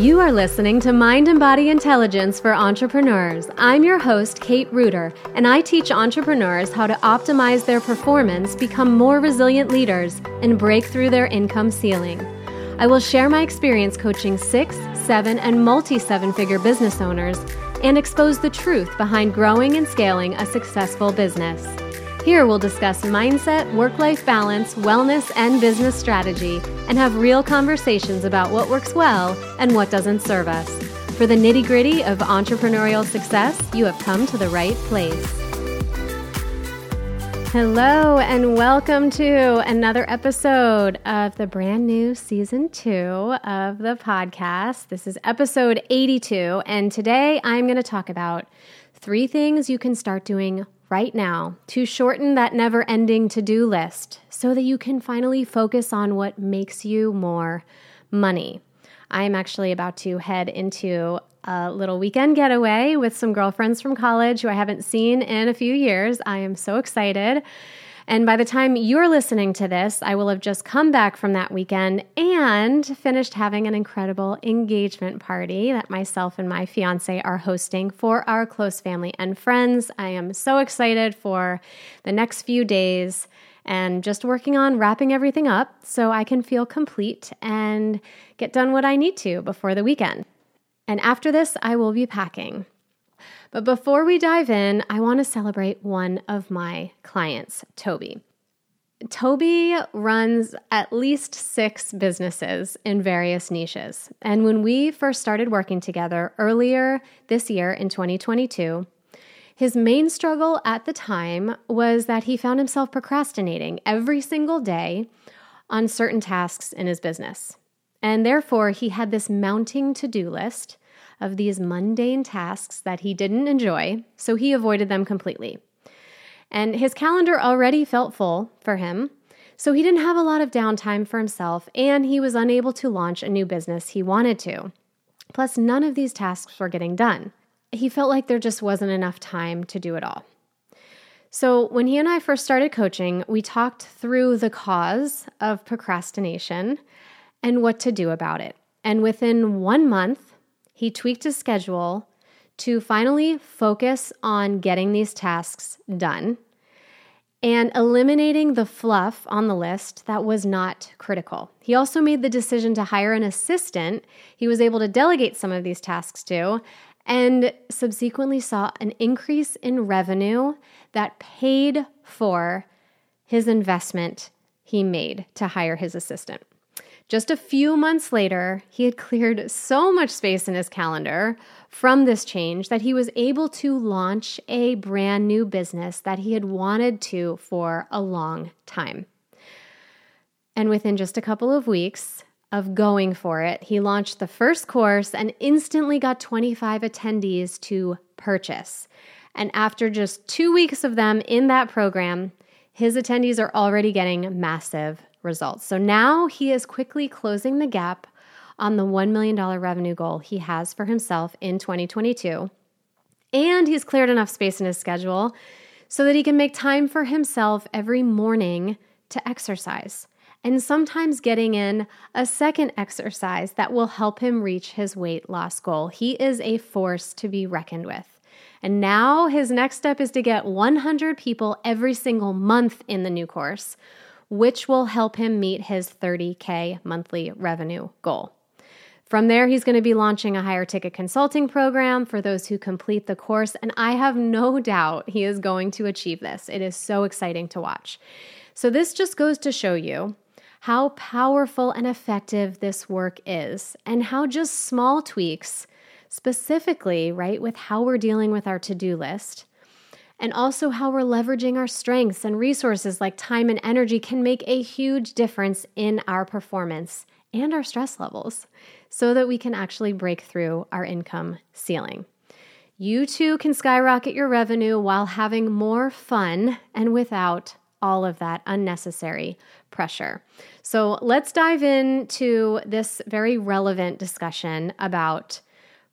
You are listening to Mind and Body Intelligence for Entrepreneurs. I'm your host, Kate Reuter, and I teach entrepreneurs how to optimize their performance, become more resilient leaders, and break through their income ceiling. I will share my experience coaching six, seven, and multi seven figure business owners and expose the truth behind growing and scaling a successful business. Here we'll discuss mindset, work life balance, wellness, and business strategy, and have real conversations about what works well and what doesn't serve us. For the nitty gritty of entrepreneurial success, you have come to the right place. Hello, and welcome to another episode of the brand new season two of the podcast. This is episode 82, and today I'm going to talk about three things you can start doing right now to shorten that never ending to do list so that you can finally focus on what makes you more money. I am actually about to head into a little weekend getaway with some girlfriends from college who I haven't seen in a few years. I am so excited. And by the time you're listening to this, I will have just come back from that weekend and finished having an incredible engagement party that myself and my fiance are hosting for our close family and friends. I am so excited for the next few days and just working on wrapping everything up so I can feel complete and get done what I need to before the weekend. And after this, I will be packing. But before we dive in, I want to celebrate one of my clients, Toby. Toby runs at least six businesses in various niches. And when we first started working together earlier this year in 2022, his main struggle at the time was that he found himself procrastinating every single day on certain tasks in his business. And therefore, he had this mounting to do list of these mundane tasks that he didn't enjoy, so he avoided them completely. And his calendar already felt full for him, so he didn't have a lot of downtime for himself, and he was unable to launch a new business he wanted to. Plus, none of these tasks were getting done. He felt like there just wasn't enough time to do it all. So, when he and I first started coaching, we talked through the cause of procrastination and what to do about it. And within one month, he tweaked his schedule to finally focus on getting these tasks done and eliminating the fluff on the list that was not critical. He also made the decision to hire an assistant he was able to delegate some of these tasks to and subsequently saw an increase in revenue that paid for his investment he made to hire his assistant. Just a few months later, he had cleared so much space in his calendar from this change that he was able to launch a brand new business that he had wanted to for a long time. And within just a couple of weeks of going for it, he launched the first course and instantly got 25 attendees to purchase. And after just two weeks of them in that program, his attendees are already getting massive results. So now he is quickly closing the gap on the $1 million revenue goal he has for himself in 2022. And he's cleared enough space in his schedule so that he can make time for himself every morning to exercise. And sometimes getting in a second exercise that will help him reach his weight loss goal. He is a force to be reckoned with. And now his next step is to get 100 people every single month in the new course, which will help him meet his 30K monthly revenue goal. From there, he's going to be launching a higher ticket consulting program for those who complete the course, and I have no doubt he is going to achieve this. It is so exciting to watch. So, this just goes to show you how powerful and effective this work is, and how just small tweaks, specifically, right, with how we're dealing with our to do list, and also how we're leveraging our strengths and resources like time and energy can make a huge difference in our performance and our stress levels so that we can actually break through our income ceiling. You too can skyrocket your revenue while having more fun and without all of that unnecessary pressure. So let's dive into this very relevant discussion about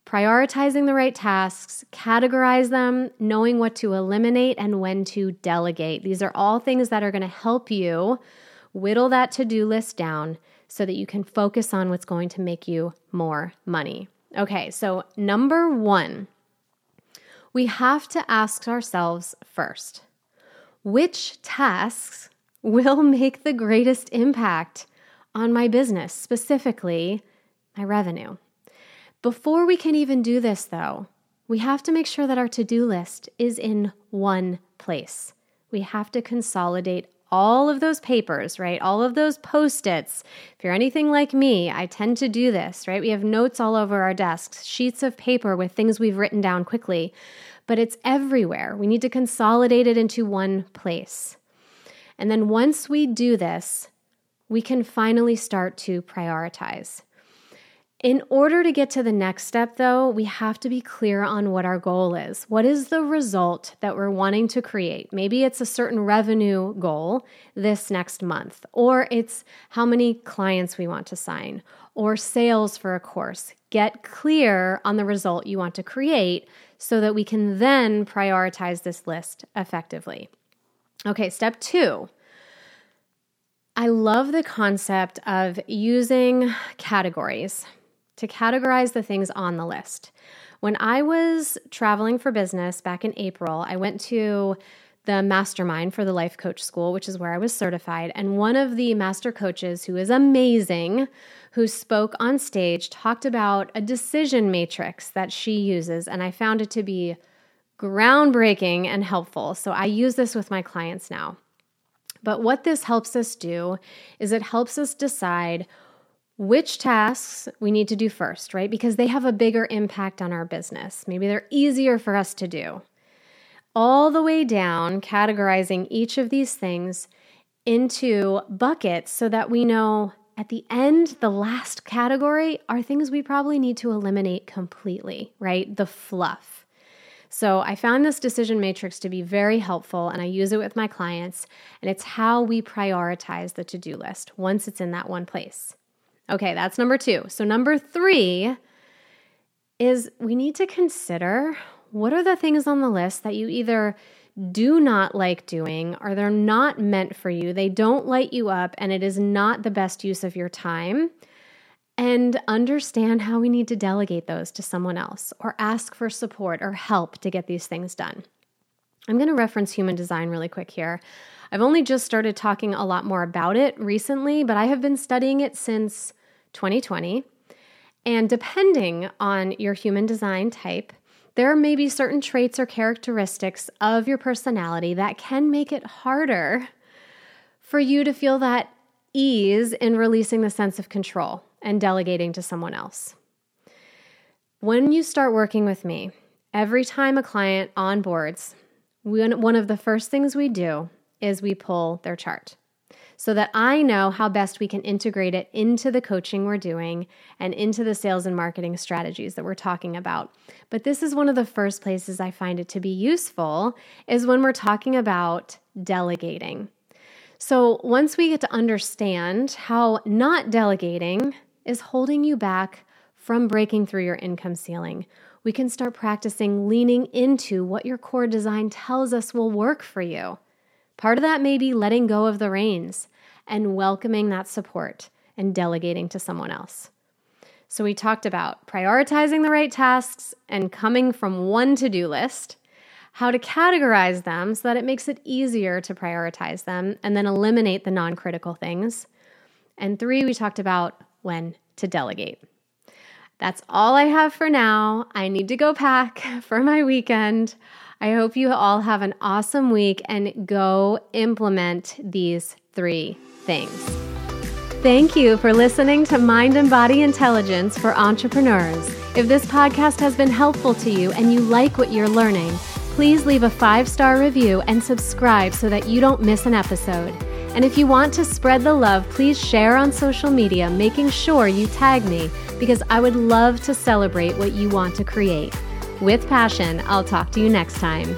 prioritizing the right tasks, categorize them, knowing what to eliminate and when to delegate. These are all things that are going to help you whittle that to do list down so that you can focus on what's going to make you more money. Okay, so number one, we have to ask ourselves first which tasks will make the greatest impact on my business, specifically my revenue. Before we can even do this, though, we have to make sure that our to do list is in one place. We have to consolidate all of those papers, right? All of those post its. If you're anything like me, I tend to do this, right? We have notes all over our desks, sheets of paper with things we've written down quickly, but it's everywhere. We need to consolidate it into one place. And then once we do this, we can finally start to prioritize. In order to get to the next step, though, we have to be clear on what our goal is. What is the result that we're wanting to create? Maybe it's a certain revenue goal this next month, or it's how many clients we want to sign, or sales for a course. Get clear on the result you want to create so that we can then prioritize this list effectively. Okay, step two. I love the concept of using categories to categorize the things on the list. When I was traveling for business back in April, I went to the mastermind for the life coach school, which is where I was certified. And one of the master coaches, who is amazing, who spoke on stage, talked about a decision matrix that she uses. And I found it to be groundbreaking and helpful. So I use this with my clients now. But what this helps us do is it helps us decide which tasks we need to do first, right? Because they have a bigger impact on our business. Maybe they're easier for us to do. All the way down, categorizing each of these things into buckets so that we know at the end, the last category are things we probably need to eliminate completely, right? The fluff. So I found this decision matrix to be very helpful and I use it with my clients, and it's how we prioritize the to do list once it's in that one place. Okay, that's number two. So, number three is we need to consider what are the things on the list that you either do not like doing or they're not meant for you, they don't light you up, and it is not the best use of your time. And understand how we need to delegate those to someone else or ask for support or help to get these things done. I'm going to reference human design really quick here. I've only just started talking a lot more about it recently, but I have been studying it since 2020. And depending on your human design type, there may be certain traits or characteristics of your personality that can make it harder for you to feel that ease in releasing the sense of control and delegating to someone else. When you start working with me, every time a client onboards, one of the first things we do is we pull their chart so that I know how best we can integrate it into the coaching we're doing and into the sales and marketing strategies that we're talking about. But this is one of the first places I find it to be useful is when we're talking about delegating. So, once we get to understand how not delegating is holding you back from breaking through your income ceiling, we can start practicing leaning into what your core design tells us will work for you. Part of that may be letting go of the reins and welcoming that support and delegating to someone else. So, we talked about prioritizing the right tasks and coming from one to do list, how to categorize them so that it makes it easier to prioritize them and then eliminate the non critical things. And three, we talked about when to delegate. That's all I have for now. I need to go pack for my weekend. I hope you all have an awesome week and go implement these three things. Thank you for listening to Mind and Body Intelligence for Entrepreneurs. If this podcast has been helpful to you and you like what you're learning, please leave a five star review and subscribe so that you don't miss an episode. And if you want to spread the love, please share on social media, making sure you tag me because I would love to celebrate what you want to create. With passion, I'll talk to you next time.